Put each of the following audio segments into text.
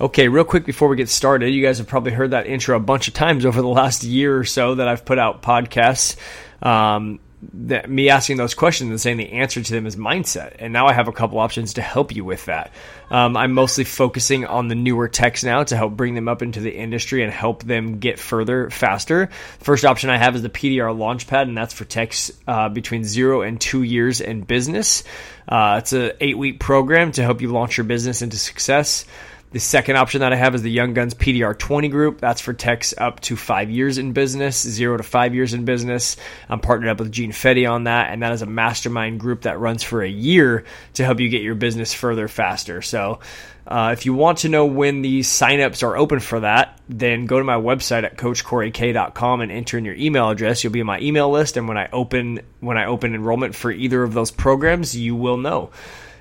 Okay, real quick before we get started, you guys have probably heard that intro a bunch of times over the last year or so that I've put out podcasts. Um, that me asking those questions and saying the answer to them is mindset. And now I have a couple options to help you with that. Um, I'm mostly focusing on the newer techs now to help bring them up into the industry and help them get further faster. First option I have is the PDR Launchpad, and that's for techs uh, between zero and two years in business. Uh, it's an eight week program to help you launch your business into success. The second option that I have is the Young Guns PDR 20 group. That's for techs up to five years in business, zero to five years in business. I'm partnered up with Gene Fetty on that, and that is a mastermind group that runs for a year to help you get your business further faster. So, uh, if you want to know when these signups are open for that, then go to my website at coachcoryk.com and enter in your email address. You'll be in my email list, and when I open when I open enrollment for either of those programs, you will know.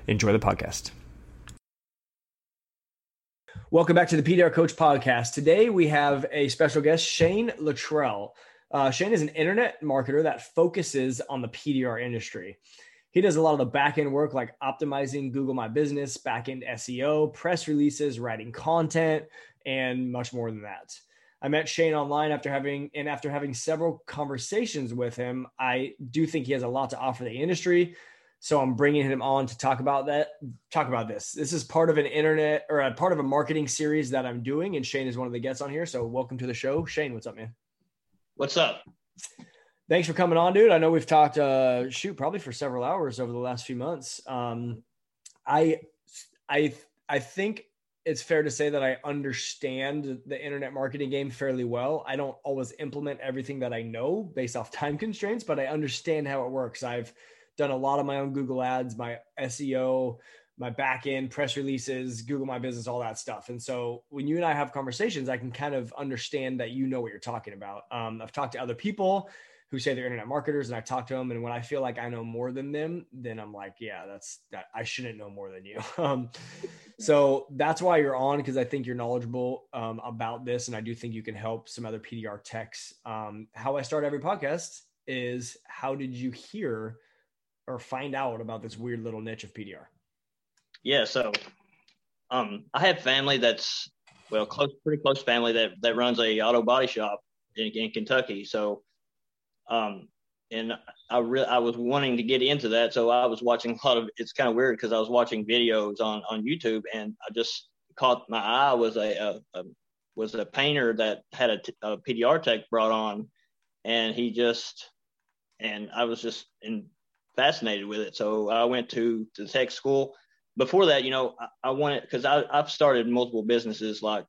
Enjoy the podcast. Welcome back to the PDR Coach Podcast. Today we have a special guest, Shane Luttrell. Uh, Shane is an internet marketer that focuses on the PDR industry. He does a lot of the back end work like optimizing Google My Business, back end SEO, press releases, writing content, and much more than that. I met Shane online after having and after having several conversations with him, I do think he has a lot to offer the industry. So I'm bringing him on to talk about that, talk about this. This is part of an internet or a part of a marketing series that I'm doing, and Shane is one of the guests on here. So welcome to the show, Shane. What's up, man? What's up? Thanks for coming on, dude. I know we've talked, uh, shoot, probably for several hours over the last few months. Um, I, I, I think it's fair to say that I understand the internet marketing game fairly well. I don't always implement everything that I know based off time constraints, but I understand how it works. I've done a lot of my own Google ads, my SEO, my back end press releases, Google My Business, all that stuff. And so when you and I have conversations, I can kind of understand that you know what you're talking about. Um, I've talked to other people who say they're internet marketers and I talk to them. And when I feel like I know more than them, then I'm like, yeah, that's that I shouldn't know more than you. Um, so that's why you're on because I think you're knowledgeable um, about this. And I do think you can help some other PDR techs. Um, how I start every podcast is how did you hear or find out about this weird little niche of PDR? Yeah, so um, I have family that's well, close, pretty close family that that runs a auto body shop in, in Kentucky. So, um, and I really I was wanting to get into that, so I was watching a lot of. It's kind of weird because I was watching videos on on YouTube, and I just caught my eye was a, a, a was a painter that had a, a PDR tech brought on, and he just and I was just in fascinated with it. So I went to the tech school. Before that, you know, I, I wanted because I've started multiple businesses. Like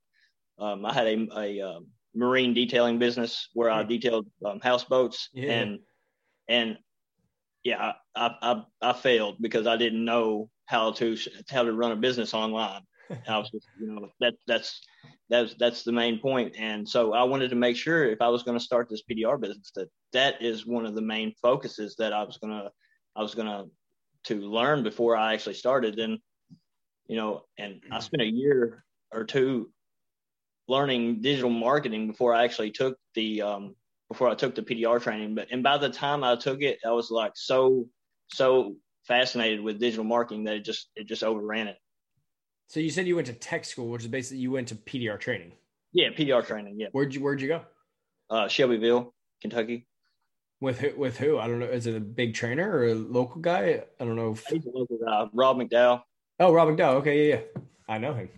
um, I had a, a um, marine detailing business where I detailed um, houseboats, yeah. and and yeah, I, I I failed because I didn't know how to how to run a business online. I was just, you know, that that's that's that's the main point. And so I wanted to make sure if I was going to start this PDR business that that is one of the main focuses that I was going to I was gonna to learn before I actually started. And you know, and I spent a year or two learning digital marketing before I actually took the um, before I took the PDR training. But and by the time I took it, I was like so so fascinated with digital marketing that it just it just overran it. So you said you went to tech school, which is basically you went to PDR training. Yeah, PDR training. Yeah. Where'd you Where'd you go? Uh, Shelbyville, Kentucky. With who, with who? I don't know. Is it a big trainer or a local guy? I don't know. If... He's a local guy, Rob McDowell. Oh, Rob McDowell. Okay, yeah, yeah, I know him.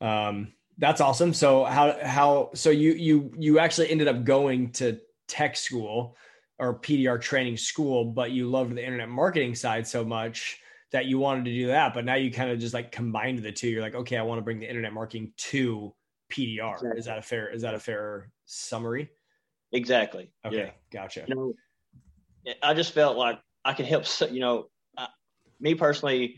Um, that's awesome. So how how so you you you actually ended up going to tech school or PDR training school, but you loved the internet marketing side so much that you wanted to do that. But now you kind of just like combined the two. You're like, okay, I want to bring the internet marketing to PDR. Exactly. Is that a fair? Is that a fair summary? Exactly. Okay, yeah. gotcha. You know, I just felt like I could help. You know, I, me personally,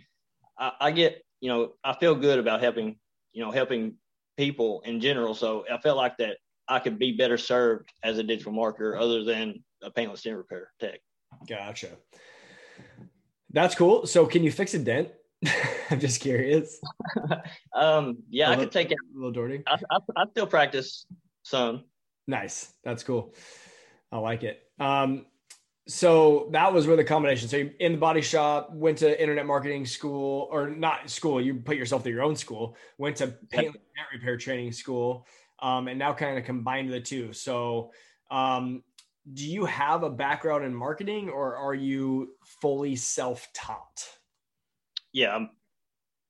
I, I, get you know I feel good about helping you know helping people in general. So I felt like that I could be better served as a digital marketer other than a paintless dent repair tech. Gotcha. That's cool. So can you fix a dent? I'm just curious. um, yeah, I could take it. A little dirty. I, I, I, still practice some. Nice. That's cool. I like it. Um, so that was where the combination. So you in the body shop, went to internet marketing school, or not school. You put yourself through your own school. Went to paint repair training school, um, and now kind of combined the two. So, um, do you have a background in marketing, or are you fully self-taught? Yeah. Um,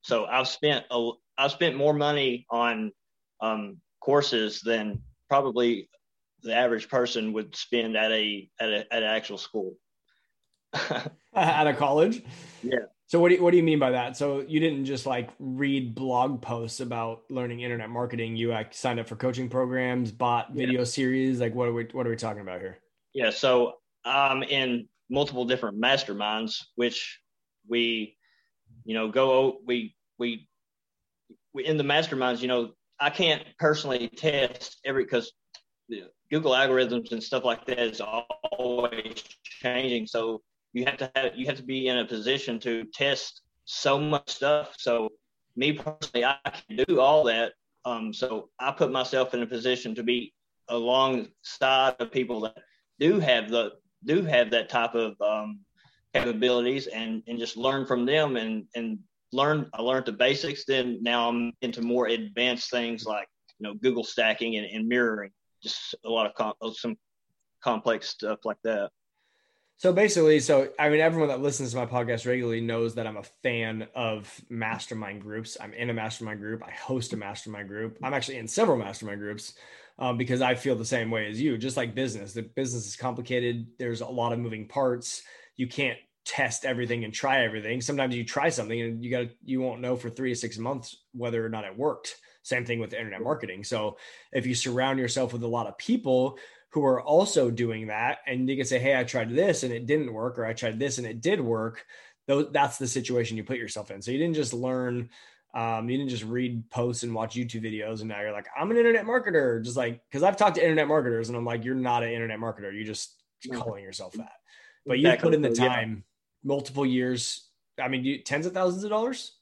so I've spent a, I've spent more money on um, courses than probably the average person would spend at a at a at an actual school. at a college. Yeah. So what do you, what do you mean by that? So you didn't just like read blog posts about learning internet marketing. You like signed up for coaching programs, bought video yeah. series. Like what are we what are we talking about here? Yeah. So I'm in multiple different masterminds, which we, you know, go we we we in the masterminds. You know, I can't personally test every because Google algorithms and stuff like that is always changing. So you have to have you have to be in a position to test so much stuff. So me personally, I can do all that. Um, so I put myself in a position to be alongside of people that do have the do have that type of um, capabilities and and just learn from them and and learn I learned the basics. Then now I'm into more advanced things like you know Google stacking and, and mirroring just a lot of com- some complex stuff like that. So basically, so I mean, everyone that listens to my podcast regularly knows that I'm a fan of mastermind groups. I'm in a mastermind group. I host a mastermind group. I'm actually in several mastermind groups um, because I feel the same way as you. Just like business, the business is complicated. There's a lot of moving parts. You can't test everything and try everything. Sometimes you try something and you got you won't know for three to six months whether or not it worked. Same thing with internet marketing. So if you surround yourself with a lot of people who are also doing that, and you can say, "Hey, I tried this and it didn't work," or "I tried this and it did work," though that's the situation you put yourself in. So you didn't just learn. Um, you didn't just read posts and watch YouTube videos, and now you're like, I'm an internet marketer. Just like, because I've talked to internet marketers, and I'm like, you're not an internet marketer. You're just calling yourself that. But you put in the time, multiple years. I mean, you, tens of thousands of dollars.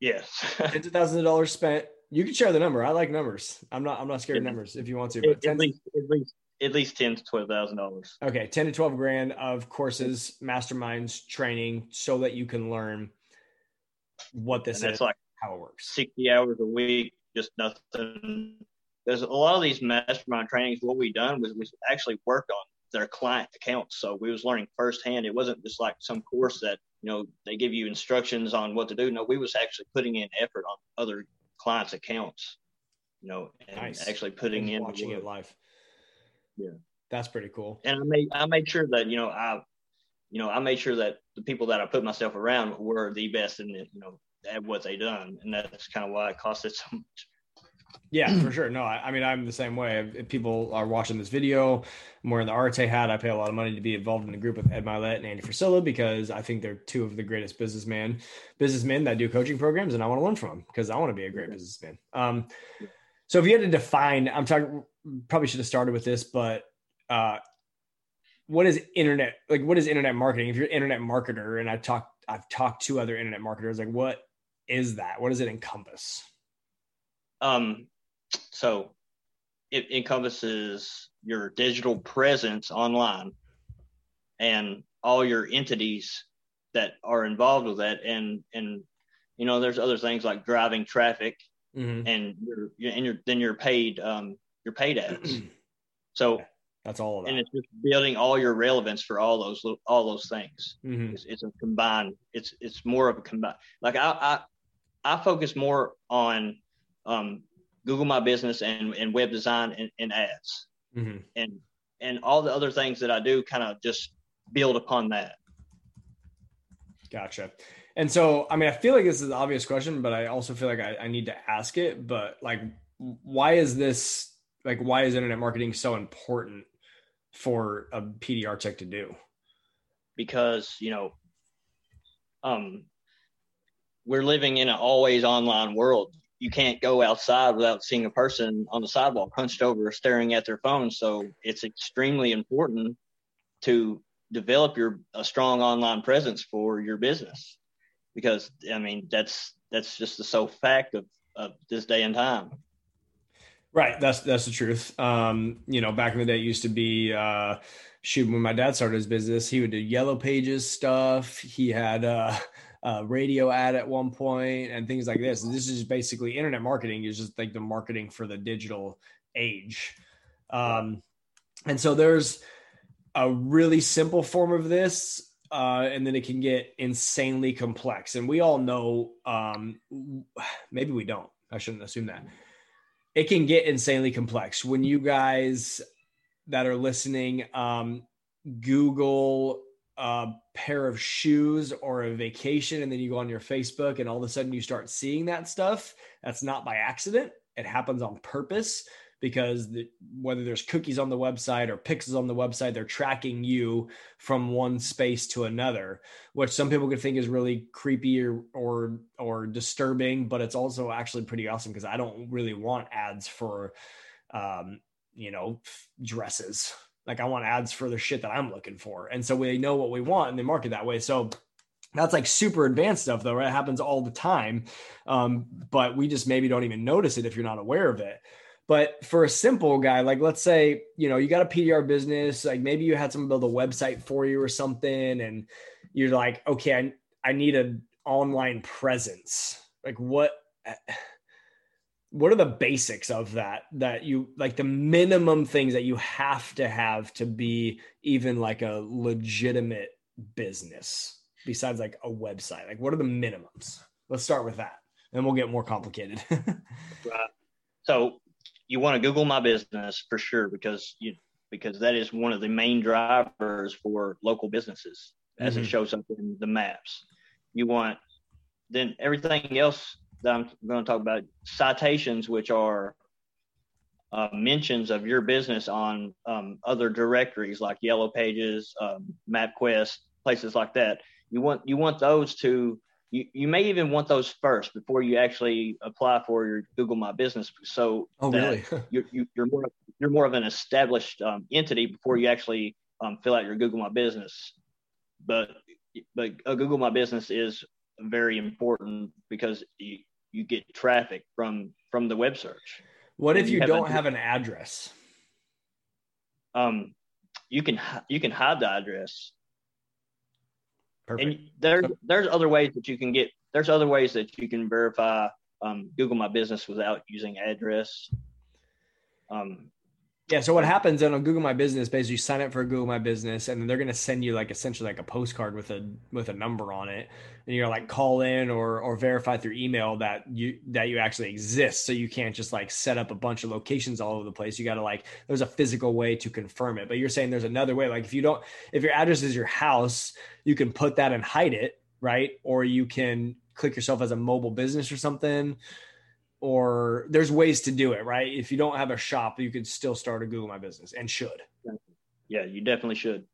Yes. tens of thousands of dollars spent. You can share the number. I like numbers. I'm not. I'm not scared of numbers. If you want to, but at, least, at least at least ten to twelve thousand dollars. Okay, ten to twelve grand of courses, masterminds, training, so that you can learn what this and is, like how it works. Sixty hours a week, just nothing. There's a lot of these mastermind trainings. What we've done was we actually worked on their client accounts. So we was learning firsthand. It wasn't just like some course that you know they give you instructions on what to do. No, we was actually putting in effort on other clients' accounts. You know, and nice. actually putting and in watching it live. Yeah, that's pretty cool. And I made I made sure that you know I, you know, I made sure that the people that I put myself around were the best in it, you know at what they done, and that's kind of why it costed so much yeah, for sure. No, I, I, mean, I'm the same way. If people are watching this video, I'm wearing the Arete hat. I pay a lot of money to be involved in a group with Ed Mylett and Andy Frisella because I think they're two of the greatest businessmen, businessmen that do coaching programs, and I want to learn from them because I want to be a great businessman. Um, so if you had to define, I'm talking, probably should have started with this, but uh, what is internet like? What is internet marketing? If you're an internet marketer, and I've talked, I've talked to other internet marketers, like what is that? What does it encompass? Um, so it encompasses your digital presence online and all your entities that are involved with that and and you know there's other things like driving traffic mm-hmm. and you're and you're then you're paid um you're paid ads so that's all of that. and it's just building all your relevance for all those all those things mm-hmm. it's, it's, a combined it's it's more of a combined like i i i focus more on um Google My Business and, and web design and, and ads. Mm-hmm. And and all the other things that I do kind of just build upon that. Gotcha. And so, I mean, I feel like this is an obvious question, but I also feel like I, I need to ask it. But like, why is this like why is internet marketing so important for a PDR tech to do? Because you know, um, we're living in an always online world you can't go outside without seeing a person on the sidewalk hunched over staring at their phone. So it's extremely important to develop your a strong online presence for your business because I mean that's that's just the sole fact of, of this day and time. Right. That's that's the truth. Um, you know, back in the day, it used to be uh, shoot when my dad started his business, he would do yellow pages stuff. He had uh, a radio ad at one point and things like this. this is basically internet marketing is just like the marketing for the digital age. Um, and so there's a really simple form of this uh, and then it can get insanely complex. And we all know, um, maybe we don't. I shouldn't assume that. It can get insanely complex when you guys that are listening um, Google a pair of shoes or a vacation, and then you go on your Facebook, and all of a sudden you start seeing that stuff. That's not by accident. It happens on purpose because the, whether there's cookies on the website or pixels on the website, they're tracking you from one space to another, which some people could think is really creepy or or, or disturbing, but it's also actually pretty awesome because I don't really want ads for, um, you know, dresses. Like I want ads for the shit that I'm looking for, and so we know what we want and they market that way. So that's like super advanced stuff though right it happens all the time um, but we just maybe don't even notice it if you're not aware of it but for a simple guy, like let's say, you know, you got a PDR business, like maybe you had someone build a website for you or something, and you're like, okay, I, I need an online presence. Like what what are the basics of that that you like the minimum things that you have to have to be even like a legitimate business besides like a website? Like what are the minimums? Let's start with that. And we'll get more complicated. right. So you want to Google my business for sure because you because that is one of the main drivers for local businesses as mm-hmm. it shows up in the maps. You want then everything else that I'm going to talk about citations, which are uh, mentions of your business on um, other directories like Yellow Pages, um, MapQuest, places like that. You want you want those to you, you may even want those first before you actually apply for your Google My Business. So oh, really? you're, you, are more you're more of an established um, entity before you actually um, fill out your Google My Business. But but a Google My Business is very important because you, you get traffic from from the web search. What if you, you don't have an address? Um, you can you can hide the address Perfect. And there's there's other ways that you can get there's other ways that you can verify um, Google My Business without using address. Um, yeah. So what happens on Google My Business? Basically, you sign up for Google My Business, and then they're going to send you like essentially like a postcard with a with a number on it, and you're like call in or or verify through email that you that you actually exist. So you can't just like set up a bunch of locations all over the place. You got to like there's a physical way to confirm it. But you're saying there's another way. Like if you don't, if your address is your house, you can put that and hide it, right? Or you can click yourself as a mobile business or something or there's ways to do it, right? If you don't have a shop, you could still start a Google My Business and should. Yeah, you definitely should.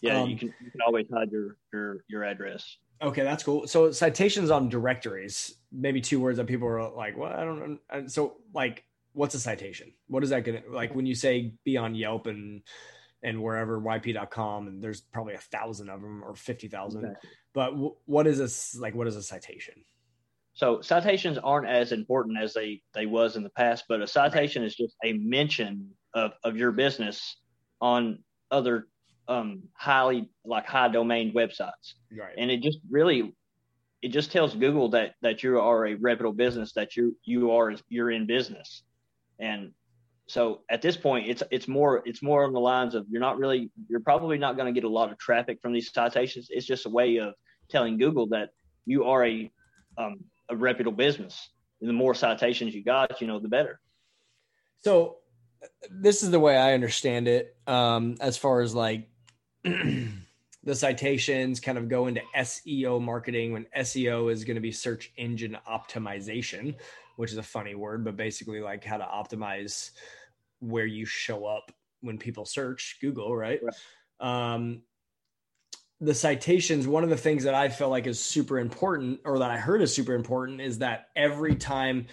Yeah, um, you can you can always hide your your your address. Okay, that's cool. So citations on directories, maybe two words that people are like, well, I don't know. So like, what's a citation? What is that gonna like when you say be on Yelp and and wherever yp.com and there's probably a thousand of them or 50,000. Exactly. But w- what is this like? What is a citation? So citations aren't as important as they they was in the past, but a citation right. is just a mention of of your business on other um, highly like high domain websites, right. and it just really it just tells Google that that you are a reputable business, that you you are you're in business, and so at this point it's it's more it's more on the lines of you're not really you're probably not going to get a lot of traffic from these citations. It's just a way of telling Google that you are a um, a reputable business. And the more citations you got, you know, the better. So this is the way I understand it. Um, as far as like the citations kind of go into SEO marketing when SEO is going to be search engine optimization, which is a funny word, but basically like how to optimize where you show up when people search Google, right? right. Um, the citations, one of the things that I felt like is super important, or that I heard is super important, is that every time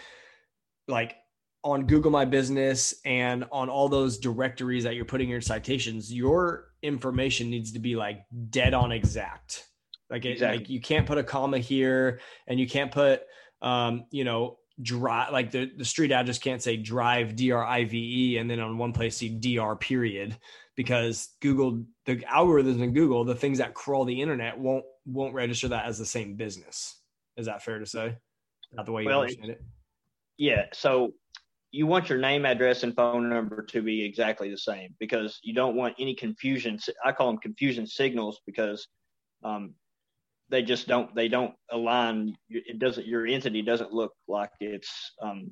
like on Google My Business and on all those directories that you're putting your citations, your information needs to be like dead on exact. Like, it, exactly. like you can't put a comma here and you can't put, um, you know, drive like the, the street ad just can't say drive d-r-i-v-e and then on one place see dr period because google the algorithms in google the things that crawl the internet won't won't register that as the same business. Is that fair to say? Not the way you well, understand it? yeah so you want your name address and phone number to be exactly the same because you don't want any confusion i call them confusion signals because um, they just don't they don't align it doesn't your entity doesn't look like it's um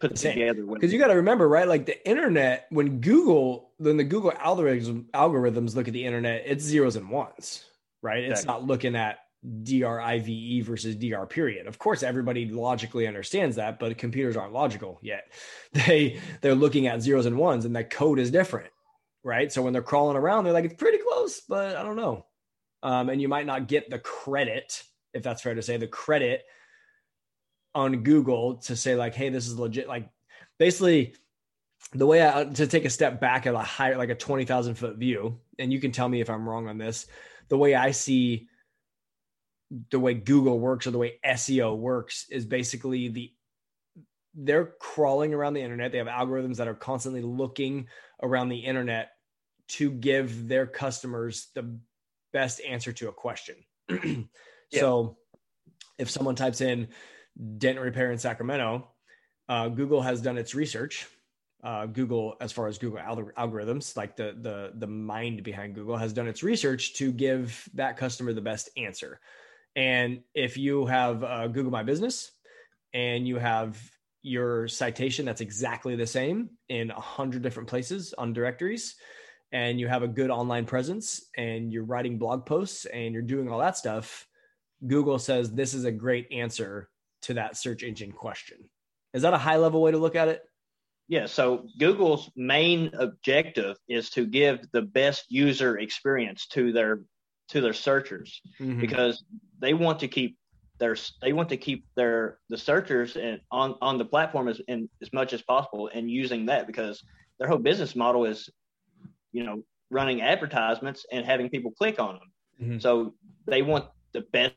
put together because you got to remember right like the internet when google then the google algorithms algorithms look at the internet it's zeros and ones right? It's not looking at drive versus dr period. Of course everybody logically understands that but computers aren't logical yet. They they're looking at zeros and ones and that code is different right? So when they're crawling around they're like it's pretty close but i don't know um, and you might not get the credit, if that's fair to say, the credit on Google to say like, hey, this is legit. Like, basically, the way I to take a step back at a higher, like a twenty thousand foot view, and you can tell me if I'm wrong on this. The way I see the way Google works or the way SEO works is basically the they're crawling around the internet. They have algorithms that are constantly looking around the internet to give their customers the best answer to a question. yeah. So if someone types in dent repair in Sacramento, uh, Google has done its research. Uh, Google, as far as Google algorithms, like the the the mind behind Google, has done its research to give that customer the best answer. And if you have uh, Google My Business and you have your citation that's exactly the same in a hundred different places on directories, and you have a good online presence and you're writing blog posts and you're doing all that stuff, Google says this is a great answer to that search engine question. Is that a high level way to look at it? Yeah. So Google's main objective is to give the best user experience to their to their searchers mm-hmm. because they want to keep their they want to keep their the searchers and on on the platform as in, as much as possible and using that because their whole business model is you know, running advertisements and having people click on them. Mm-hmm. So they want the best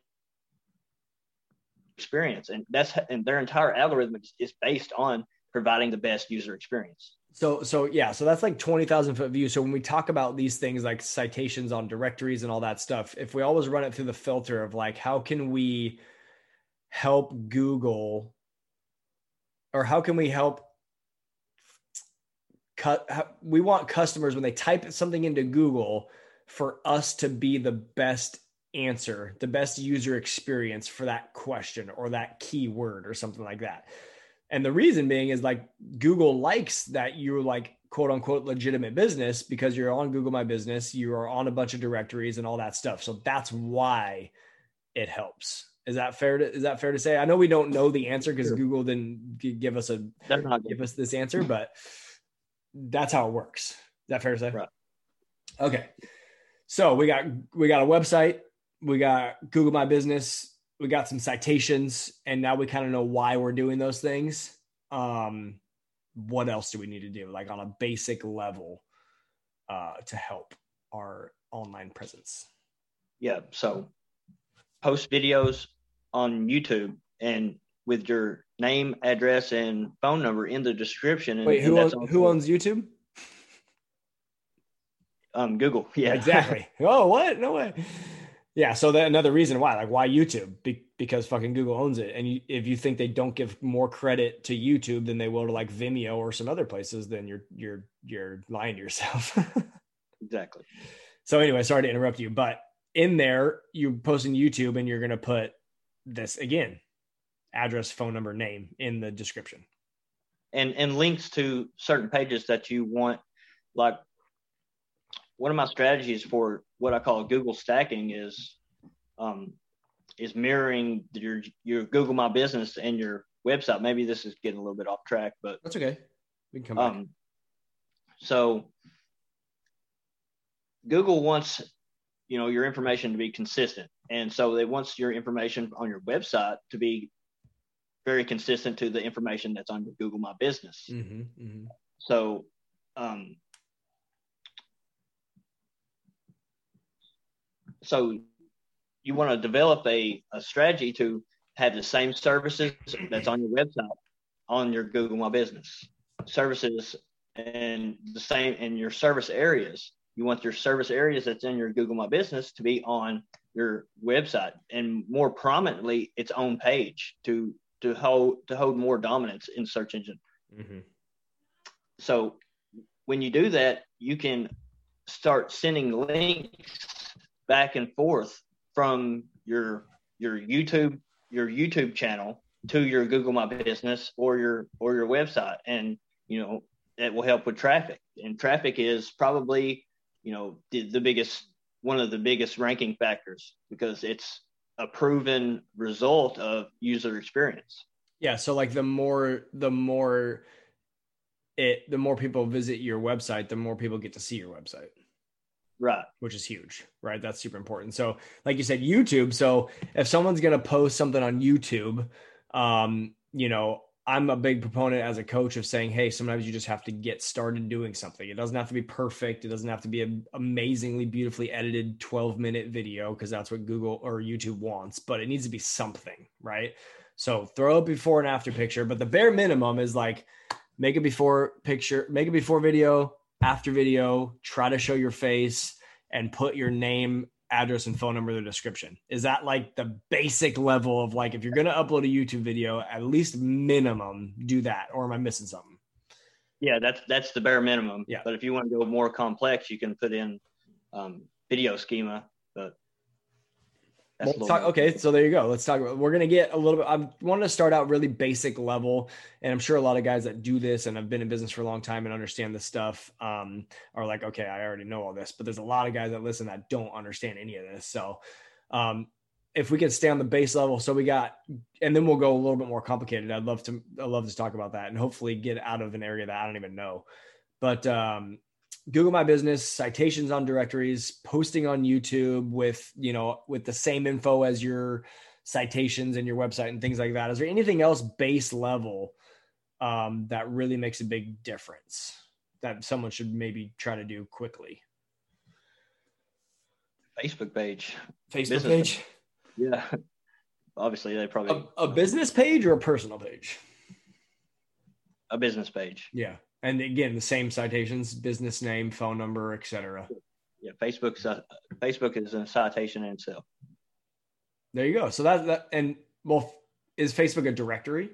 experience, and that's and their entire algorithm is based on providing the best user experience. So, so yeah, so that's like 20,000 foot view. So when we talk about these things like citations on directories and all that stuff, if we always run it through the filter of like, how can we help Google or how can we help cut we want customers when they type something into Google for us to be the best answer, the best user experience for that question or that keyword or something like that. And the reason being is like Google likes that you're like quote unquote legitimate business because you're on Google My Business, you are on a bunch of directories and all that stuff. So that's why it helps. Is that fair to is that fair to say? I know we don't know the answer because Google didn't give us a give us this answer, but that's how it works. Is that fair to say? Right. Okay. So we got we got a website, we got Google My Business, we got some citations, and now we kind of know why we're doing those things. Um, what else do we need to do, like on a basic level, uh, to help our online presence? Yeah. So post videos on YouTube and with your name, address, and phone number in the description. And, Wait, who, owns, who owns YouTube? Um, Google. Yeah, exactly. oh, what? No way. Yeah, so that another reason why, like, why YouTube? Be- because fucking Google owns it, and you, if you think they don't give more credit to YouTube than they will to like Vimeo or some other places, then you're you're you're lying to yourself. exactly. So anyway, sorry to interrupt you, but in there, you post in YouTube, and you're gonna put this again address, phone number, name in the description. And and links to certain pages that you want. Like one of my strategies for what I call Google stacking is um, is mirroring your your Google My Business and your website. Maybe this is getting a little bit off track, but that's okay. We can come um, back. So Google wants you know your information to be consistent, and so they wants your information on your website to be very consistent to the information that's on your Google My Business. Mm-hmm, mm-hmm. So, um, so you want to develop a, a strategy to have the same services that's on your website on your Google My Business services and the same in your service areas. You want your service areas that's in your Google My Business to be on your website and more prominently its own page to to hold to hold more dominance in search engine. Mm-hmm. So when you do that, you can start sending links back and forth from your your YouTube your YouTube channel to your Google My Business or your or your website, and you know that will help with traffic. And traffic is probably you know the, the biggest one of the biggest ranking factors because it's a proven result of user experience. Yeah, so like the more the more it the more people visit your website, the more people get to see your website. Right. Which is huge, right? That's super important. So, like you said, YouTube. So, if someone's going to post something on YouTube, um, you know, I'm a big proponent as a coach of saying, hey, sometimes you just have to get started doing something. It doesn't have to be perfect. It doesn't have to be an amazingly beautifully edited 12 minute video because that's what Google or YouTube wants, but it needs to be something, right? So throw a before and after picture, but the bare minimum is like make a before picture, make a before video, after video, try to show your face and put your name, address, and phone number in the description. Is that like the basic level of like if you're going to upload a YouTube video, at least minimum do that? Or am I missing something? Yeah, that's that's the bare minimum. Yeah. But if you want to go more complex, you can put in um, video schema. Well, talk, okay, so there you go. Let's talk about. We're gonna get a little bit. I want to start out really basic level, and I'm sure a lot of guys that do this and have been in business for a long time and understand this stuff um, are like, okay, I already know all this. But there's a lot of guys that listen that don't understand any of this. So, um, if we could stay on the base level, so we got, and then we'll go a little bit more complicated. I'd love to. I'd love to talk about that and hopefully get out of an area that I don't even know. But um, Google My Business, citations on directories, posting on YouTube with, you know, with the same info as your citations and your website and things like that. Is there anything else base level um, that really makes a big difference that someone should maybe try to do quickly? Facebook page. Facebook business page? Yeah. Obviously, they probably a, a business page or a personal page. A business page. Yeah and again the same citations business name phone number etc yeah facebook's a, facebook is a citation in itself. There you go. So that, that and well is facebook a directory?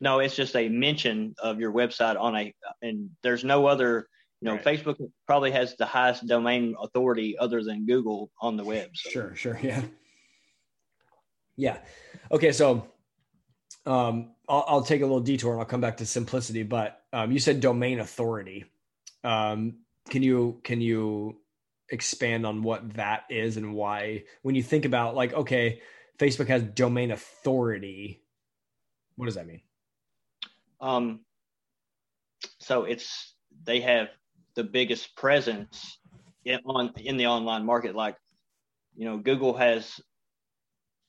No it's just a mention of your website on a and there's no other you know right. facebook probably has the highest domain authority other than google on the web so. sure sure yeah. Yeah. Okay so um, I'll, I'll, take a little detour and I'll come back to simplicity. But um, you said domain authority. Um, can you can you expand on what that is and why? When you think about like, okay, Facebook has domain authority. What does that mean? Um, so it's they have the biggest presence in, on in the online market. Like, you know, Google has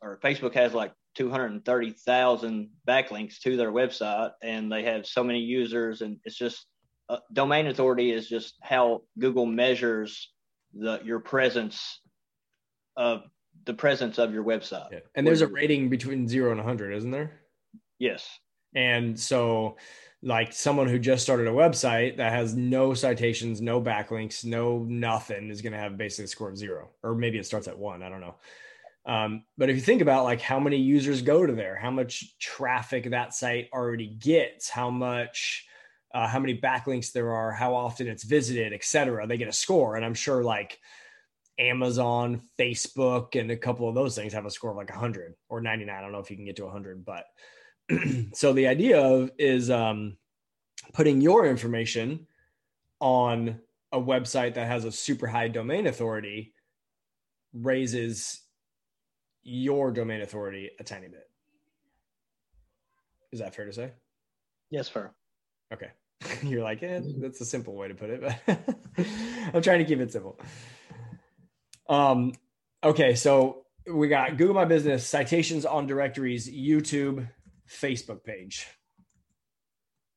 or Facebook has like 230,000 backlinks to their website and they have so many users and it's just uh, domain authority is just how Google measures the your presence of the presence of your website. Yeah. And there's a rating between 0 and 100, isn't there? Yes. And so like someone who just started a website that has no citations, no backlinks, no nothing is going to have basically a score of 0 or maybe it starts at 1, I don't know. Um, but if you think about like how many users go to there, how much traffic that site already gets, how much, uh, how many backlinks there are, how often it's visited, etc., they get a score. And I'm sure like Amazon, Facebook, and a couple of those things have a score of like 100 or 99. I don't know if you can get to 100, but so the idea of is um, putting your information on a website that has a super high domain authority raises your domain authority a tiny bit. Is that fair to say? Yes, fair. Okay. You're like, yeah, that's a simple way to put it, but I'm trying to keep it simple. Um, okay, so we got Google My Business, citations on directories, YouTube, Facebook page.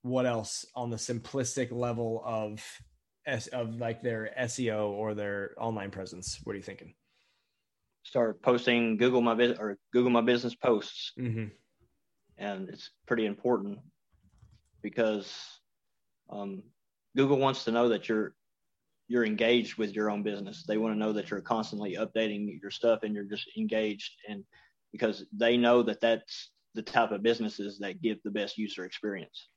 What else on the simplistic level of of like their SEO or their online presence? What are you thinking? Start posting Google My Business or Google My Business posts, mm-hmm. and it's pretty important because um, Google wants to know that you're you're engaged with your own business. They want to know that you're constantly updating your stuff and you're just engaged and because they know that that's the type of businesses that give the best user experience.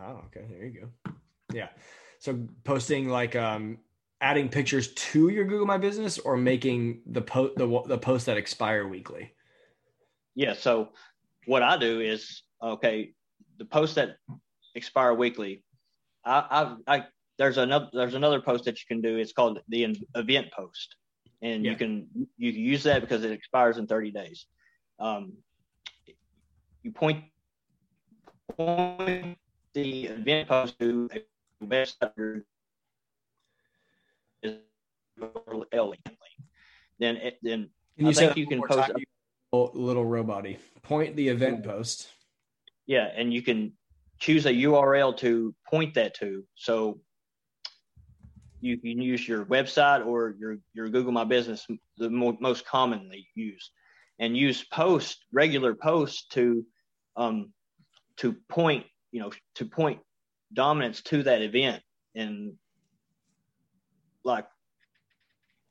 Oh, okay. There you go. Yeah. So posting like um adding pictures to your Google My Business or making the post the the posts that expire weekly. Yeah. So what I do is okay, the posts that expire weekly, I I, I there's another there's another post that you can do. It's called the event post, and yeah. you can you can use that because it expires in 30 days. Um, you point point the event post to a website then it, then can you I think you can post a little robot point the event post. Yeah, and you can choose a URL to point that to. So you can use your website or your, your Google My Business, the mo- most commonly used, and use post regular posts to um, to point you know to point dominance to that event. And like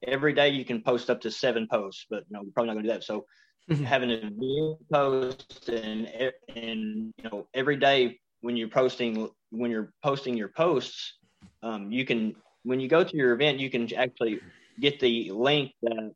every day you can post up to seven posts, but you know we're probably not going to do that. So having a new post and and you know every day when you're posting when you're posting your posts, um, you can when you go to your event, you can actually get the link that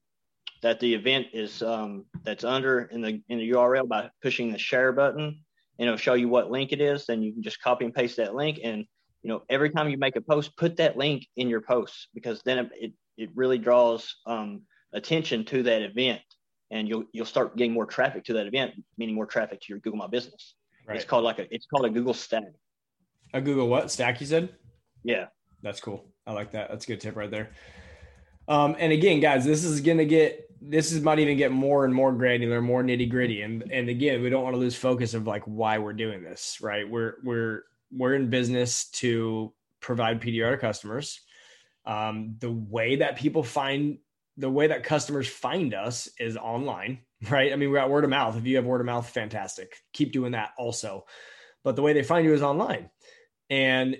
that the event is um, that's under in the in the URL by pushing the share button, and it'll show you what link it is. Then you can just copy and paste that link, and you know every time you make a post, put that link in your posts because then it it, really draws um, attention to that event, and you'll you'll start getting more traffic to that event, meaning more traffic to your Google My Business. Right. It's called like a it's called a Google Stack. A Google what stack? You said. Yeah. That's cool. I like that. That's a good tip right there. Um, and again, guys, this is going to get this is might even get more and more granular, more nitty gritty. And and again, we don't want to lose focus of like why we're doing this, right? We're we're we're in business to provide PDR to customers. Um, the way that people find the way that customers find us is online, right? I mean, we got word of mouth. If you have word of mouth, fantastic. Keep doing that also. But the way they find you is online. And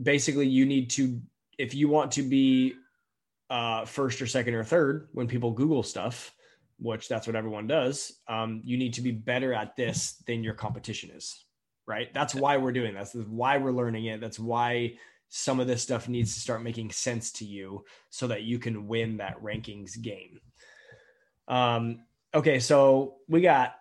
basically you need to if you want to be uh, first or second or third when people google stuff which that's what everyone does um, you need to be better at this than your competition is right that's why we're doing this. that's why we're learning it that's why some of this stuff needs to start making sense to you so that you can win that rankings game um, okay so we got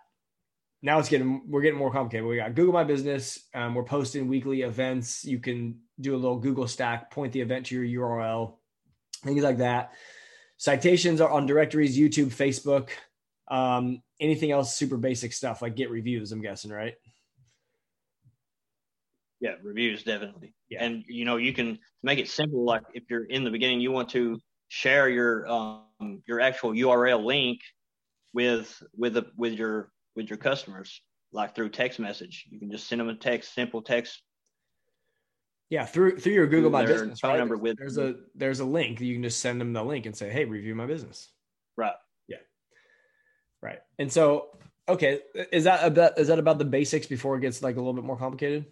now it's getting we're getting more complicated. We got Google My Business. Um, we're posting weekly events. You can do a little Google stack, point the event to your URL, things like that. Citations are on directories, YouTube, Facebook. Um, anything else super basic stuff like get reviews, I'm guessing, right? Yeah, reviews definitely. Yeah. And you know, you can make it simple like if you're in the beginning you want to share your um your actual URL link with with the with your with your customers, like through text message. You can just send them a text, simple text. Yeah, through through your Google My Business phone right? number with there's a there's a link you can just send them the link and say, hey, review my business. Right. Yeah. Right. And so, okay, is that about is that about the basics before it gets like a little bit more complicated?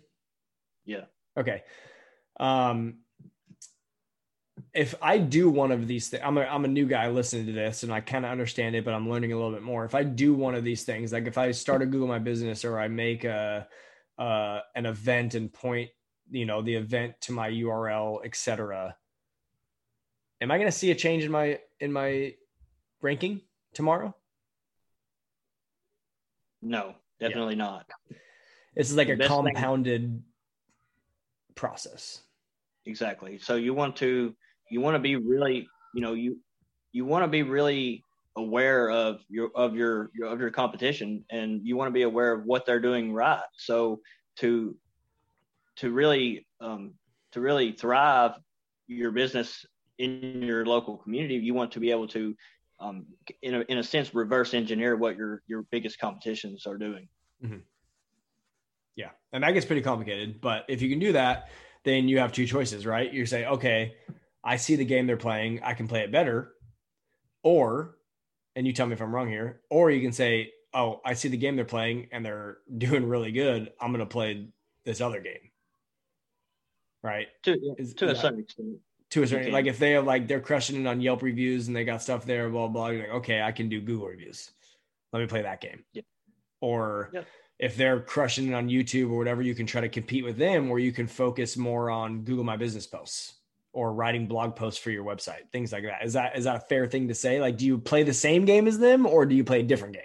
Yeah. Okay. Um, if I do one of these things, I'm a, I'm a new guy listening to this and I kind of understand it, but I'm learning a little bit more. If I do one of these things, like if I start a Google My Business or I make a, uh, an event and point, you know, the event to my URL, etc. Am I going to see a change in my, in my ranking tomorrow? No, definitely yeah. not. This is like the a compounded thing. Process. Exactly. So you want to you want to be really, you know, you you want to be really aware of your of your, your of your competition and you want to be aware of what they're doing right. So to to really um, to really thrive your business in your local community, you want to be able to um, in a, in a sense, reverse engineer what your your biggest competitions are doing. Mm-hmm. Yeah, and that gets pretty complicated. But if you can do that, then you have two choices, right? You say, okay, I see the game they're playing, I can play it better, or, and you tell me if I'm wrong here, or you can say, oh, I see the game they're playing and they're doing really good. I'm going to play this other game. Right. To, Is, to a certain extent. To a certain, like if they have like they're crushing it on Yelp reviews and they got stuff there, blah blah. You're like, okay, I can do Google reviews. Let me play that game. Yeah. Or yeah. If they're crushing it on YouTube or whatever, you can try to compete with them, where you can focus more on Google My Business posts or writing blog posts for your website, things like that. Is that is that a fair thing to say? Like, do you play the same game as them, or do you play a different game?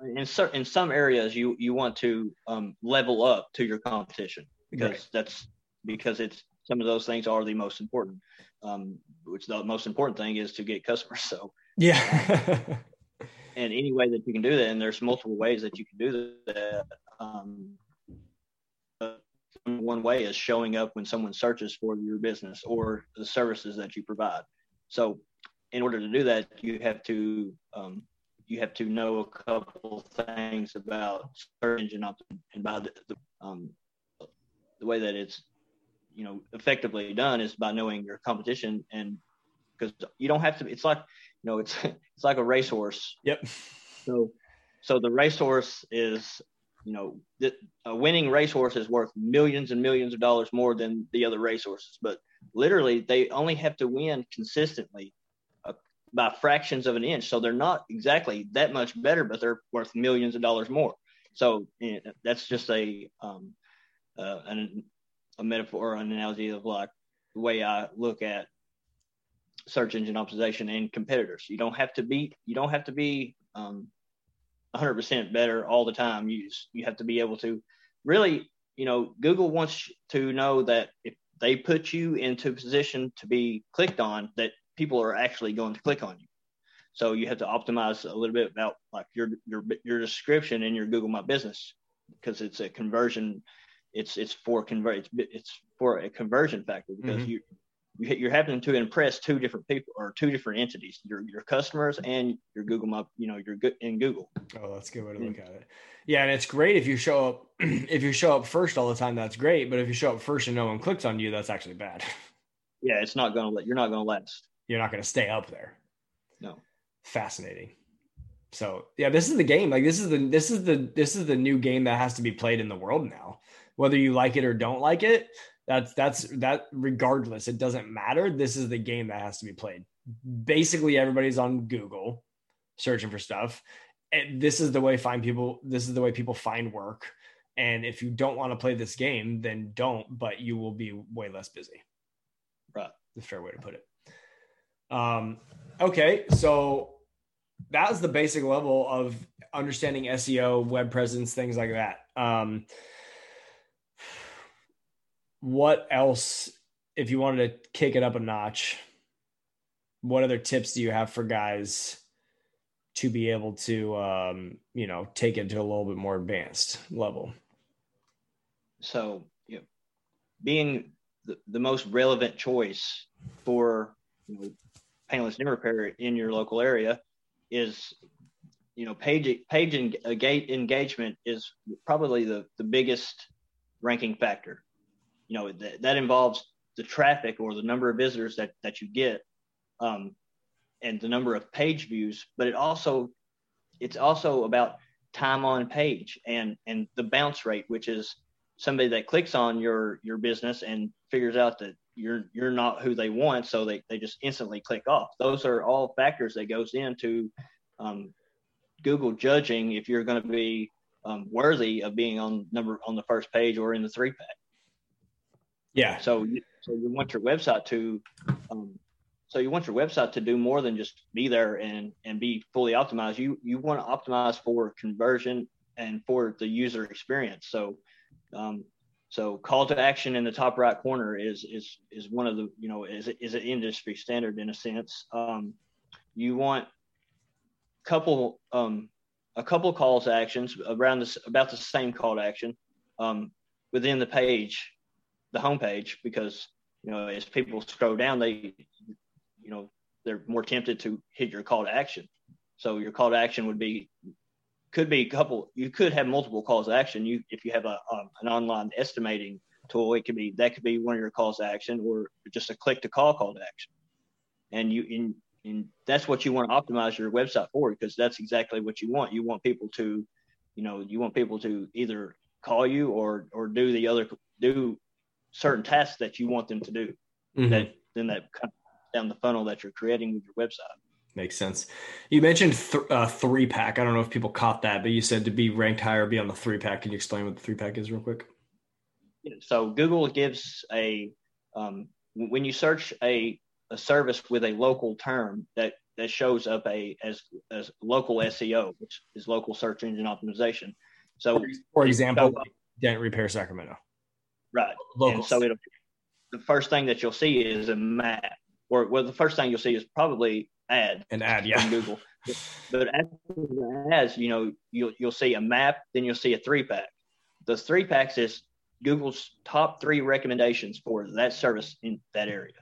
in certain in some areas you you want to um, level up to your competition because right. that's because it's some of those things are the most important um, which the most important thing is to get customers so yeah and any way that you can do that and there's multiple ways that you can do that um, one way is showing up when someone searches for your business or the services that you provide. So in order to do that you have to um, you have to know a couple things about search engine optimization and by the, the, um, the way that it's you know effectively done is by knowing your competition and because you don't have to it's like know it's it's like a racehorse yep so so the racehorse is you know the, a winning racehorse is worth millions and millions of dollars more than the other racehorses but literally they only have to win consistently by fractions of an inch. So they're not exactly that much better, but they're worth millions of dollars more. So you know, that's just a um, uh, an, a metaphor, an analogy of like the way I look at search engine optimization and competitors. You don't have to be you don't have to be um, 100% better all the time. You just, you have to be able to really, you know, Google wants to know that if they put you into a position to be clicked on, that people are actually going to click on you. So you have to optimize a little bit about like your your your description in your Google My Business because it's a conversion. It's it's for convert. It's, it's for a conversion factor because mm-hmm. you you're having to impress two different people or two different entities your your customers and your google my you know your good in google oh that's a good way to mm. look at it yeah and it's great if you show up if you show up first all the time that's great but if you show up first and no one clicks on you that's actually bad yeah it's not gonna let you're not gonna last you're not going to stay up there. No. Fascinating. So yeah, this is the game. Like this is the this is the this is the new game that has to be played in the world now. Whether you like it or don't like it, that's that's that regardless, it doesn't matter. This is the game that has to be played. Basically, everybody's on Google searching for stuff. And this is the way find people this is the way people find work. And if you don't want to play this game, then don't, but you will be way less busy. Right. The fair way to put it. Um, okay, so that was the basic level of understanding SEO, web presence, things like that. Um, what else, if you wanted to kick it up a notch, what other tips do you have for guys to be able to, um, you know, take it to a little bit more advanced level? So, you know, being the, the most relevant choice for you know, painless nail repair in your local area is you know page page engagement is probably the the biggest ranking factor you know that, that involves the traffic or the number of visitors that that you get um, and the number of page views but it also it's also about time on page and and the bounce rate which is somebody that clicks on your your business and figures out that you're you're not who they want, so they, they just instantly click off. Those are all factors that goes into um, Google judging if you're going to be um, worthy of being on number on the first page or in the three pack. Yeah. So you, so you want your website to um, so you want your website to do more than just be there and and be fully optimized. You you want to optimize for conversion and for the user experience. So um, so call to action in the top right corner is is is one of the you know is is an industry standard in a sense. Um, you want couple um, a couple calls to actions around this about the same call to action um, within the page, the home page, because you know as people scroll down, they you know they're more tempted to hit your call to action. So your call to action would be could be a couple. You could have multiple calls to action. You if you have a um, an online estimating tool, it could be that could be one of your calls to action, or just a click to call call to action. And you in and that's what you want to optimize your website for because that's exactly what you want. You want people to, you know, you want people to either call you or or do the other do certain tasks that you want them to do. Mm-hmm. That then that down the funnel that you're creating with your website. Makes sense. You mentioned th- uh, three pack. I don't know if people caught that, but you said to be ranked higher, be on the three pack. Can you explain what the three pack is, real quick? So Google gives a um, when you search a a service with a local term that that shows up a as as local SEO, which is local search engine optimization. So, for example, dent repair Sacramento. Right. Local. And so it'll the first thing that you'll see is a map, or well, the first thing you'll see is probably ad. An ad, yeah. Google. but after the ads, you know, you'll you'll see a map, then you'll see a three pack. The three packs is Google's top three recommendations for that service in that area.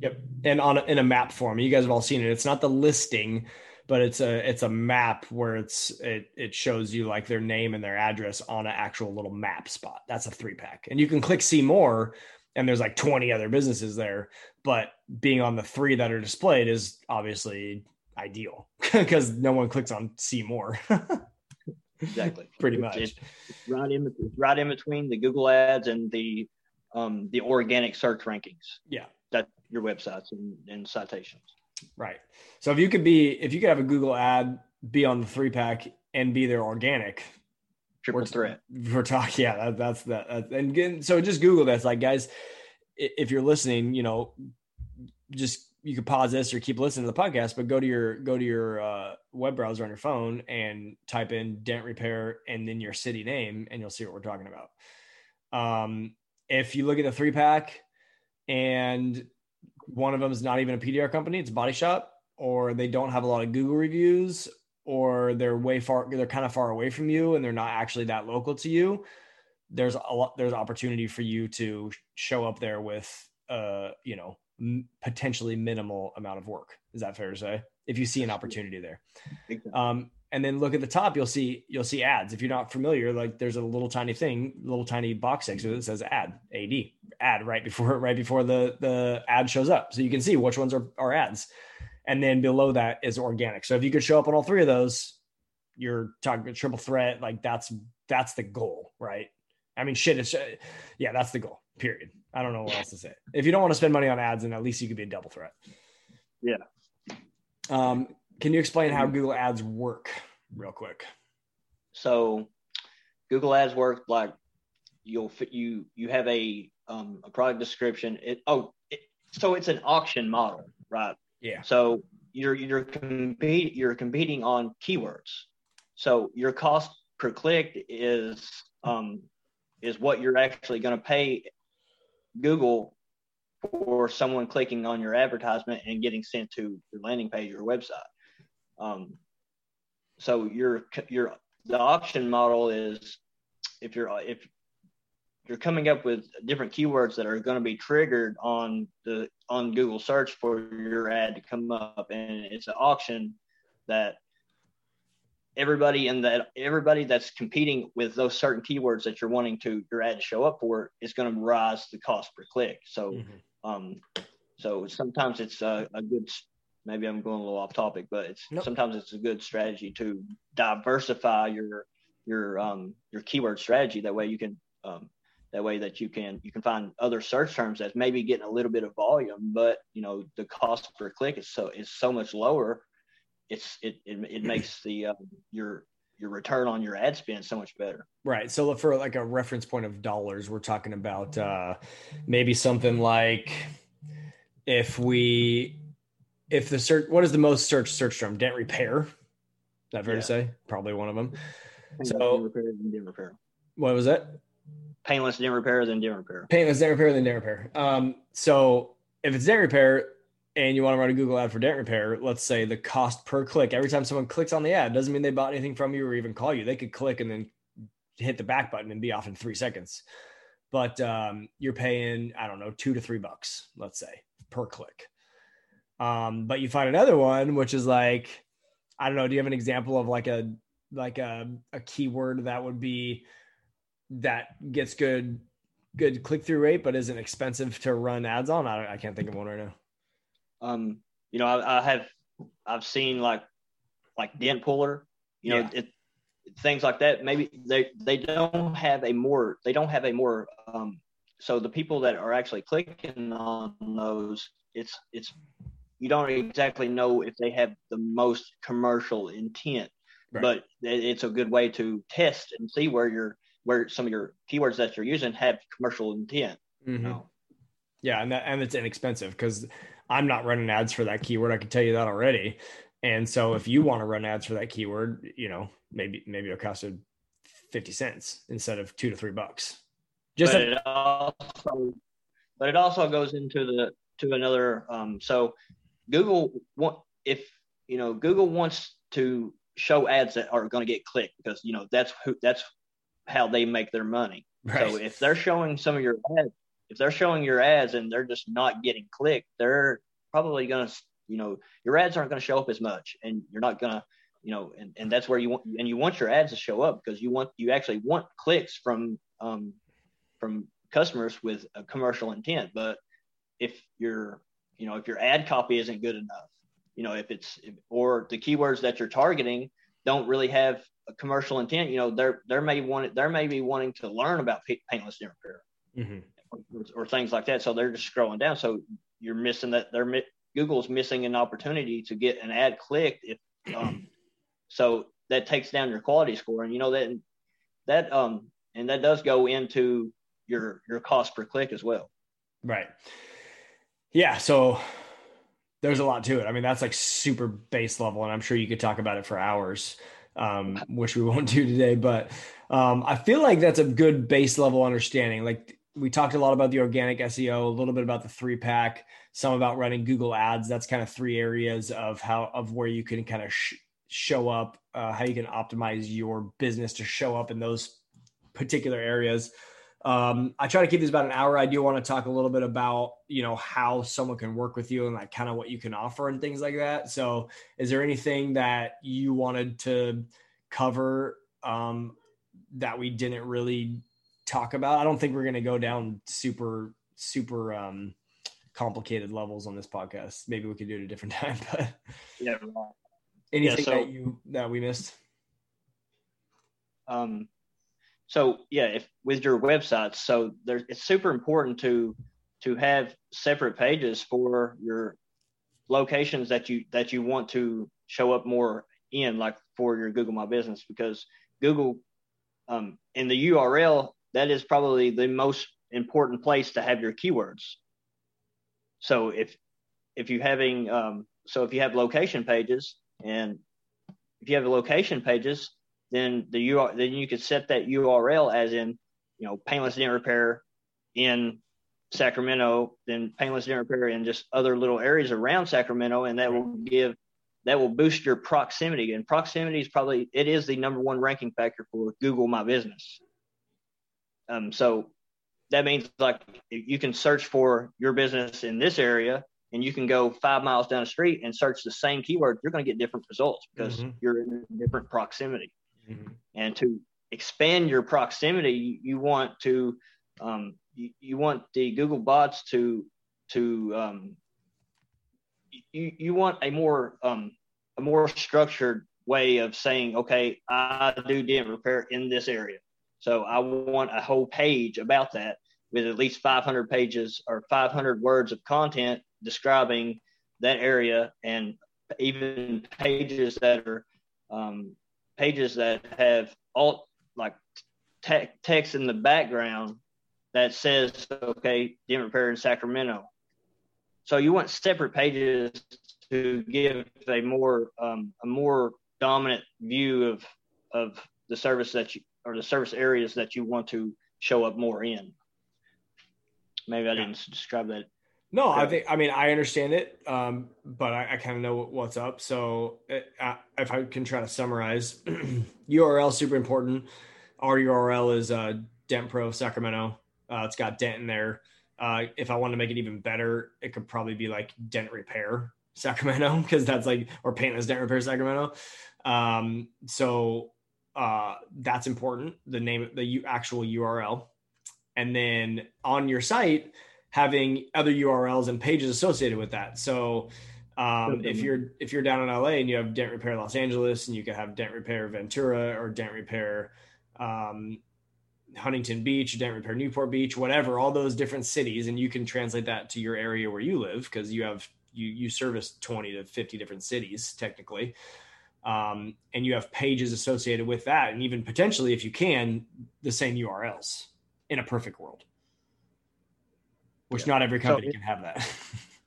Yep, and on a, in a map form, you guys have all seen it. It's not the listing, but it's a it's a map where it's it it shows you like their name and their address on an actual little map spot. That's a three pack, and you can click see more, and there's like 20 other businesses there. But being on the three that are displayed is obviously ideal because no one clicks on see more. exactly, pretty much. It's, right in right in between the Google ads and the um, the organic search rankings. Yeah, that your websites and, and citations. Right. So if you could be, if you could have a Google ad be on the three pack and be their organic triple we're, threat. We're talking, yeah, that, that's that. and again, so just Google that's like, guys, if you're listening, you know, just you could pause this or keep listening to the podcast, but go to your go to your uh, web browser on your phone and type in dent repair and then your city name, and you'll see what we're talking about. Um, if you look at the three pack, and one of them is not even a PDR company, it's a body shop, or they don't have a lot of Google reviews, or they're way far, they're kind of far away from you and they're not actually that local to you. There's a lot, there's opportunity for you to show up there with, uh, you know, m- potentially minimal amount of work. Is that fair to say? If you see an opportunity there. Um, and then look at the top you'll see you'll see ads. If you're not familiar like there's a little tiny thing little tiny box next to it that says ad ad ad right before right before the the ad shows up. So you can see which ones are, are ads. And then below that is organic. So if you could show up on all three of those you're talking triple threat like that's that's the goal right? I mean shit it's yeah that's the goal period. I don't know what else to say. If you don't want to spend money on ads then at least you could be a double threat. Yeah. Um can you explain how Google Ads work real quick? So, Google Ads work like you'll fit you you have a um, a product description. It oh it, so it's an auction model, right? Yeah. So you're you're compete you're competing on keywords. So your cost per click is um, is what you're actually going to pay Google for someone clicking on your advertisement and getting sent to your landing page or website. Um, so your your the auction model is if you're if you're coming up with different keywords that are going to be triggered on the on Google search for your ad to come up, and it's an auction that everybody in that everybody that's competing with those certain keywords that you're wanting to your ad to show up for is going to rise the cost per click. So, mm-hmm. um, so sometimes it's a, a good maybe I'm going a little off topic, but it's nope. sometimes it's a good strategy to diversify your your um, your keyword strategy. That way you can um, that way that you can you can find other search terms that's maybe getting a little bit of volume, but you know the cost per click is so is so much lower. It's it it, it makes the um, your your return on your ad spend so much better. Right. So for like a reference point of dollars, we're talking about uh, maybe something like if we if the search, what is the most search search term? Dent repair. Is that fair yeah. to say? Probably one of them. Painless so repair dent repair. What was that? Painless dent repair than dent repair. Painless dent repair than dent repair. Um, so if it's dent repair and you want to run a Google ad for dent repair, let's say the cost per click every time someone clicks on the ad doesn't mean they bought anything from you or even call you. They could click and then hit the back button and be off in three seconds. But um, you're paying, I don't know, two to three bucks, let's say per click. Um, but you find another one which is like, I don't know. Do you have an example of like a like a, a keyword that would be that gets good good click through rate, but isn't expensive to run ads on? I, I can't think of one right now. Um, you know, I, I have I've seen like like dent puller, you know, yeah. it, things like that. Maybe they they don't have a more they don't have a more um, so the people that are actually clicking on those, it's it's you don't exactly know if they have the most commercial intent, right. but it's a good way to test and see where your where some of your keywords that you're using have commercial intent. Mm-hmm. You know? Yeah, and that and it's inexpensive because I'm not running ads for that keyword. I can tell you that already. And so if you want to run ads for that keyword, you know, maybe maybe it'll cost you 50 cents instead of two to three bucks. Just but, a- it also, but it also goes into the to another um, so Google want if you know Google wants to show ads that are going to get clicked because you know that's who that's how they make their money. Right. So if they're showing some of your ads, if they're showing your ads and they're just not getting clicked, they're probably going to you know your ads aren't going to show up as much and you're not going to you know and, and that's where you want and you want your ads to show up because you want you actually want clicks from um from customers with a commercial intent but if your you know if your ad copy isn't good enough you know if it's or the keywords that you're targeting don't really have a commercial intent you know they're they're may want it, they're maybe wanting to learn about paintless dent repair mm-hmm. or, or, things like that. So they're just scrolling down. So you're missing that they're Google's missing an opportunity to get an ad clicked if um, so that takes down your quality score. And you know that that um and that does go into your your cost per click as well. Right yeah so there's a lot to it i mean that's like super base level and i'm sure you could talk about it for hours um, which we won't do today but um, i feel like that's a good base level understanding like we talked a lot about the organic SEO, a little bit about the three pack, some about running Google ads. That's kind of three areas of how, of where you can kind of sh- show up, uh, how you can optimize your business to show up in those particular areas. Um, I try to keep this about an hour. I do want to talk a little bit about, you know, how someone can work with you and like kind of what you can offer and things like that. So is there anything that you wanted to cover, um, that we didn't really talk about. I don't think we're going to go down super super um, complicated levels on this podcast. Maybe we could do it a different time. But yeah, anything yeah, so, that you that we missed? Um, so yeah, if with your websites, so there's it's super important to to have separate pages for your locations that you that you want to show up more in, like for your Google My Business, because Google um, in the URL that is probably the most important place to have your keywords. So if if you having um, so if you have location pages and if you have location pages, then the URL then you could set that URL as in you know painless dent repair in Sacramento, then painless dent repair in just other little areas around Sacramento, and that will give that will boost your proximity. And proximity is probably it is the number one ranking factor for Google My Business. Um, so that means like you can search for your business in this area and you can go five miles down the street and search the same keyword, you're going to get different results because mm-hmm. you're in a different proximity. Mm-hmm. And to expand your proximity, you want to um, you, you, want the Google bots to to um, you you want a more um, a more structured way of saying, okay, I do dent repair in this area. So I want a whole page about that with at least 500 pages or 500 words of content describing that area and even pages that are um, pages that have all like te- text in the background that says okay dent repair in sacramento so you want separate pages to give a more um, a more dominant view of of the service that you or the service areas that you want to show up more in. Maybe I didn't describe that. No, I think I mean I understand it, um, but I, I kind of know what's up. So it, uh, if I can try to summarize, URL super important. Our URL is uh, Dent Pro Sacramento. Uh, it's got Dent in there. Uh, if I want to make it even better, it could probably be like Dent Repair Sacramento because that's like or Paintless Dent Repair Sacramento. Um, so uh, that's important. The name, the actual URL, and then on your site having other URLs and pages associated with that. So um, if you're if you're down in LA and you have Dent Repair Los Angeles, and you can have Dent Repair Ventura or Dent Repair um, Huntington Beach, Dent Repair Newport Beach, whatever, all those different cities, and you can translate that to your area where you live because you have you you service 20 to 50 different cities technically. Um, and you have pages associated with that, and even potentially, if you can, the same URLs in a perfect world, which yeah. not every company so, can have that.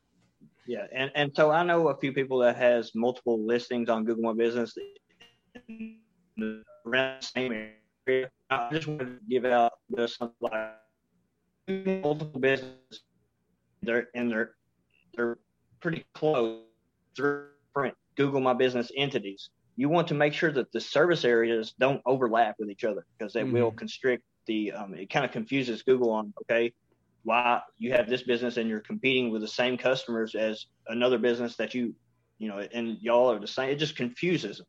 yeah, and and so I know a few people that has multiple listings on Google My Business around the same area. I just want to give out this like multiple businesses. They're and they're they're pretty close. different Google My Business entities. You want to make sure that the service areas don't overlap with each other because they mm-hmm. will constrict the. Um, it kind of confuses Google on okay, why you have this business and you're competing with the same customers as another business that you, you know, and y'all are the same. It just confuses them.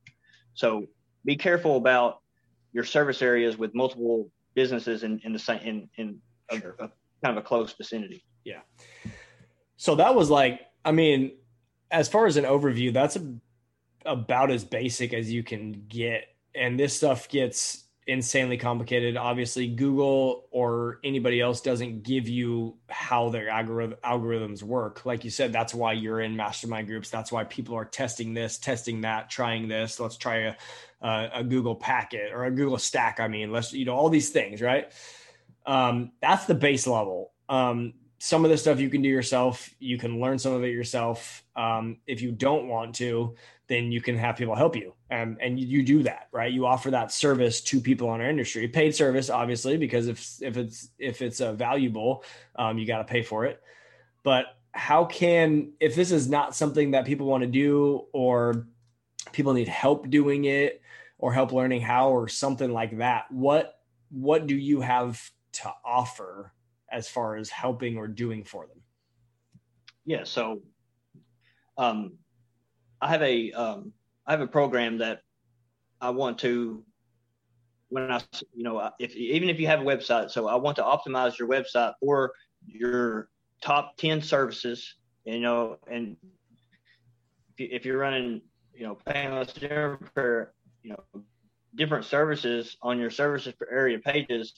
So be careful about your service areas with multiple businesses in, in the same in in a, a, kind of a close vicinity. Yeah. So that was like, I mean, as far as an overview, that's a, about as basic as you can get. And this stuff gets insanely complicated. Obviously, Google or anybody else doesn't give you how their algorithm, algorithms work. Like you said, that's why you're in mastermind groups. That's why people are testing this, testing that, trying this. Let's try a, a, a Google packet or a Google stack. I mean, let's, you know, all these things, right? Um, that's the base level. Um, some of the stuff you can do yourself. You can learn some of it yourself. Um, if you don't want to, then you can have people help you. And you, you, do that, right? You offer that service to people in our industry, paid service, obviously, because if if it's if it's uh, valuable, um, you got to pay for it. But how can if this is not something that people want to do, or people need help doing it, or help learning how, or something like that? What what do you have to offer as far as helping or doing for them? Yeah, so um, I have a um, I have a program that I want to when I you know if even if you have a website, so I want to optimize your website for your top ten services. You know, and if you're running you know painless repair, you know different services on your services per area pages,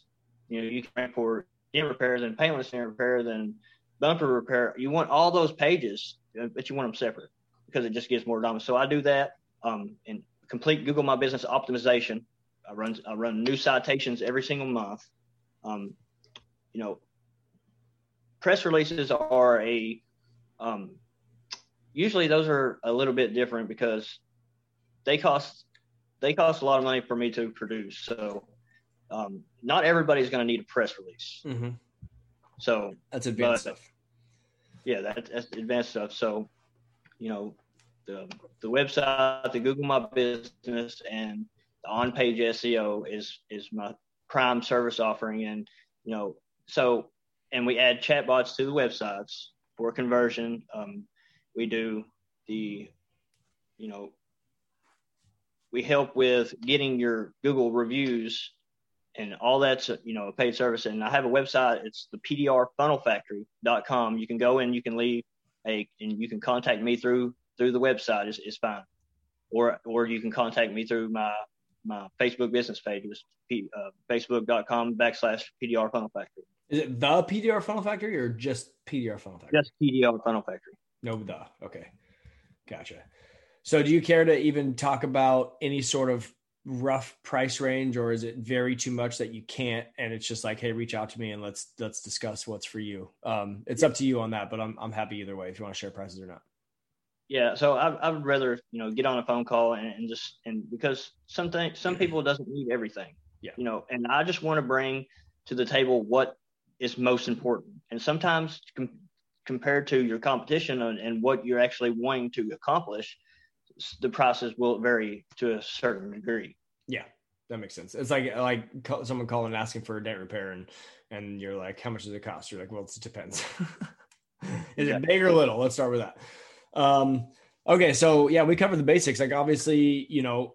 you know you can rank for dent repairs and paintless dent repairs and bumper repair. You want all those pages, but you want them separate because it just gives more dominance. So I do that um, and complete Google My Business optimization. I run I run new citations every single month. Um, you know, press releases are a um, usually those are a little bit different because they cost they cost a lot of money for me to produce. So um, not everybody's going to need a press release. Mm-hmm. So that's advanced but, stuff. Yeah, that, that's advanced stuff. So, you know, the the website, the Google My Business, and the on-page SEO is is my prime service offering, and you know, so and we add chatbots to the websites for conversion. Um, we do the, you know, we help with getting your Google reviews and all that's you know a paid service. And I have a website. It's the PDRFunnelFactory.com. You can go in, you can leave a, and you can contact me through through the website is, is fine, or or you can contact me through my my Facebook business page. It's P, uh, facebook.com backslash PDR Funnel Factory. Is it the PDR Funnel Factory or just PDR Funnel Factory? Just PDR Funnel Factory. No, the okay, gotcha. So, do you care to even talk about any sort of rough price range or is it very too much that you can't and it's just like hey reach out to me and let's let's discuss what's for you. Um it's up to you on that but i'm, I'm happy either way if you want to share prices or not. Yeah so i, I would rather you know get on a phone call and, and just and because something some people doesn't need everything. Yeah. You know and i just want to bring to the table what is most important. And sometimes com- compared to your competition and, and what you're actually wanting to accomplish the process will vary to a certain degree. Yeah. that makes sense. It's like like someone calling and asking for a dent repair, and and you're like, how much does it cost? You're like, well, it depends. Is yeah. it big or little? Let's start with that. Um, okay, so yeah, we covered the basics. Like obviously, you know,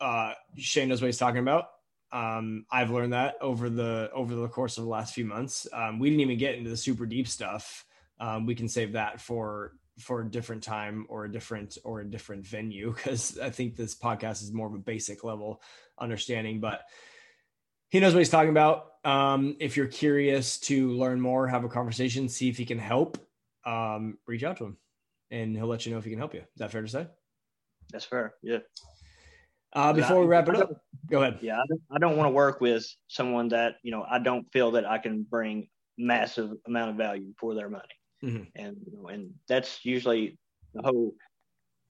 uh, Shane knows what he's talking about. Um, I've learned that over the over the course of the last few months. Um, we didn't even get into the super deep stuff. Um, we can save that for for a different time or a different or a different venue because I think this podcast is more of a basic level understanding. But he knows what he's talking about. Um, if you're curious to learn more, have a conversation, see if he can help, um, reach out to him, and he'll let you know if he can help you. Is that fair to say? That's fair. Yeah. Uh, before I, we wrap it up, go ahead. Yeah, I don't, I don't want to work with someone that you know I don't feel that I can bring massive amount of value for their money, mm-hmm. and you know, and that's usually the whole.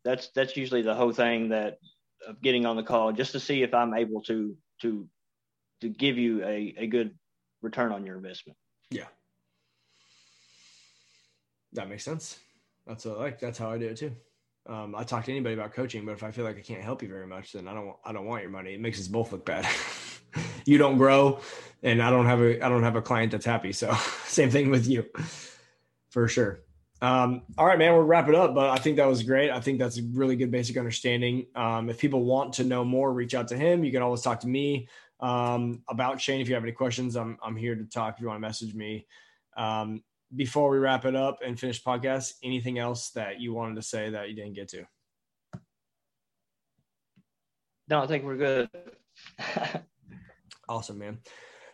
That's that's usually the whole thing that of getting on the call just to see if I'm able to to to give you a, a good return on your investment. Yeah. That makes sense. That's a, like that's how I do it too. Um, I talk to anybody about coaching, but if I feel like I can't help you very much, then I don't I don't want your money. It makes us both look bad. you don't grow, and I don't have a I don't have a client that's happy. So same thing with you, for sure. Um, all right, man, we'll wrap it up. But I think that was great. I think that's a really good basic understanding. Um, if people want to know more, reach out to him. You can always talk to me um, about Shane. If you have any questions, I'm I'm here to talk. If you want to message me. Um, before we wrap it up and finish podcast, anything else that you wanted to say that you didn't get to? No, I think we're good. awesome, man.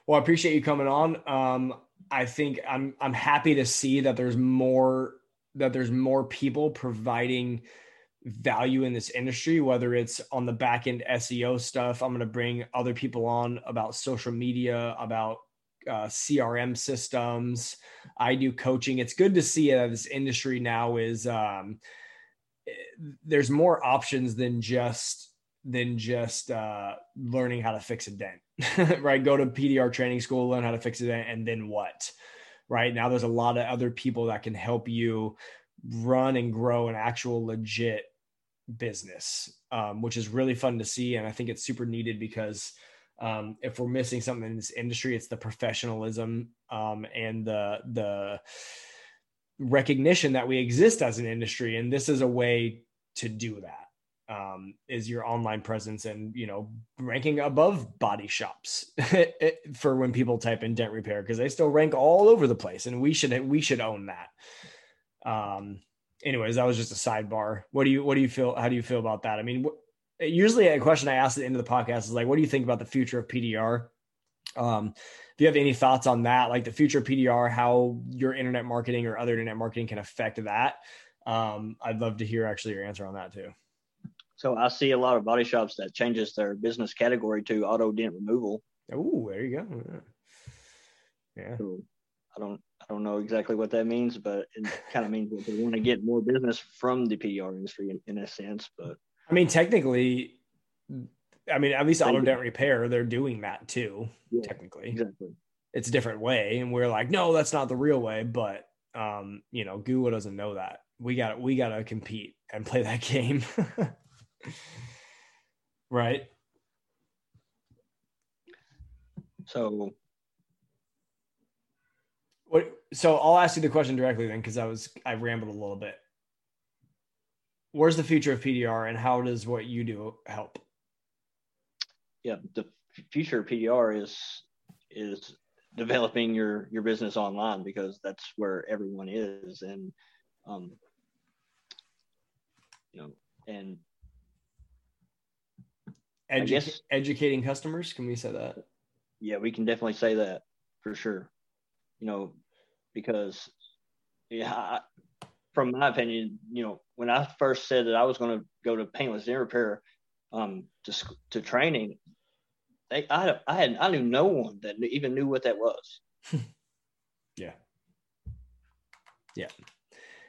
Well, I appreciate you coming on. Um, I think I'm I'm happy to see that there's more that there's more people providing value in this industry, whether it's on the back end SEO stuff. I'm going to bring other people on about social media, about uh, CRM systems. I do coaching. It's good to see that this industry now is um, there's more options than just than just uh, learning how to fix a dent, right? Go to PDR training school, learn how to fix it, and then what? Right now, there's a lot of other people that can help you run and grow an actual legit business, um, which is really fun to see. And I think it's super needed because um, if we're missing something in this industry, it's the professionalism um, and the the recognition that we exist as an industry, and this is a way to do that um, is your online presence and you know ranking above body shops for when people type in dent repair because they still rank all over the place and we should we should own that. Um anyways that was just a sidebar. What do you what do you feel how do you feel about that? I mean wh- usually a question i ask at the end of the podcast is like what do you think about the future of pdr um if you have any thoughts on that? Like the future of pdr how your internet marketing or other internet marketing can affect that? Um i'd love to hear actually your answer on that too so I see a lot of body shops that changes their business category to auto dent removal. Oh, there you go. Yeah. So I don't I don't know exactly what that means, but it kind of means that they want to get more business from the PDR industry in, in a sense. But I mean, technically, I mean, at least auto dent repair, they're doing that too. Yeah, technically, exactly. It's a different way, and we're like, no, that's not the real way. But um, you know, Google doesn't know that. We got we got to compete and play that game. Right. So what so I'll ask you the question directly then because I was I rambled a little bit. Where's the future of PDR and how does what you do help? Yeah, the future of PDR is is developing your your business online because that's where everyone is and um you know and Edu- guess, educating customers. Can we say that? Yeah, we can definitely say that for sure. You know, because yeah, I, from my opinion, you know, when I first said that I was going to go to paintless dent repair um, to to training, they, I I had I knew no one that even knew what that was. yeah. Yeah.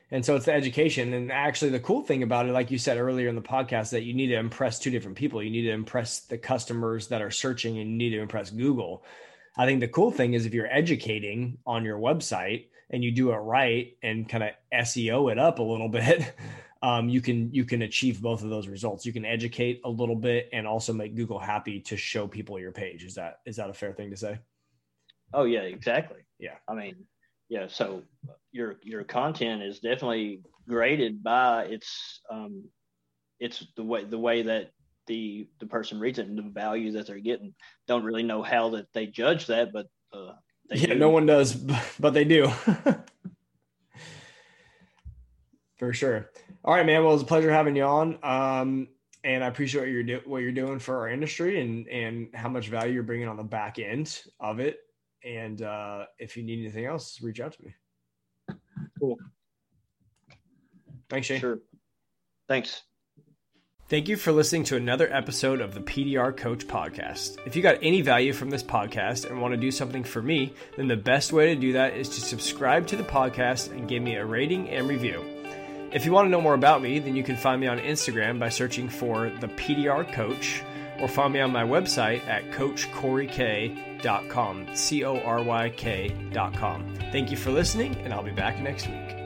And so it's the education. And actually, the cool thing about it, like you said earlier in the podcast, that you need to impress two different people. You need to impress the customers that are searching and you need to impress Google. I think the cool thing is if you're educating on your website and you do it right and kind of SEO it up a little bit, um, you can you can achieve both of those results. You can educate a little bit and also make Google happy to show people your page. Is that is that a fair thing to say? Oh yeah, exactly. Yeah. I mean, yeah. So your your content is definitely graded by its um, it's the way the way that the the person reads it and the value that they're getting. Don't really know how that they judge that, but uh, yeah, do. no one does, but they do. For sure. All right, man. Well, it's a pleasure having you on. Um, and I appreciate what you're do- what you're doing for our industry and and how much value you're bringing on the back end of it. And uh, if you need anything else, reach out to me. Cool. Thanks, Shane. Sure. Thanks. Thank you for listening to another episode of the PDR Coach Podcast. If you got any value from this podcast and want to do something for me, then the best way to do that is to subscribe to the podcast and give me a rating and review. If you want to know more about me, then you can find me on Instagram by searching for the PDR Coach or find me on my website at coachcoryk.com, C O R Y K.com. Thank you for listening, and I'll be back next week.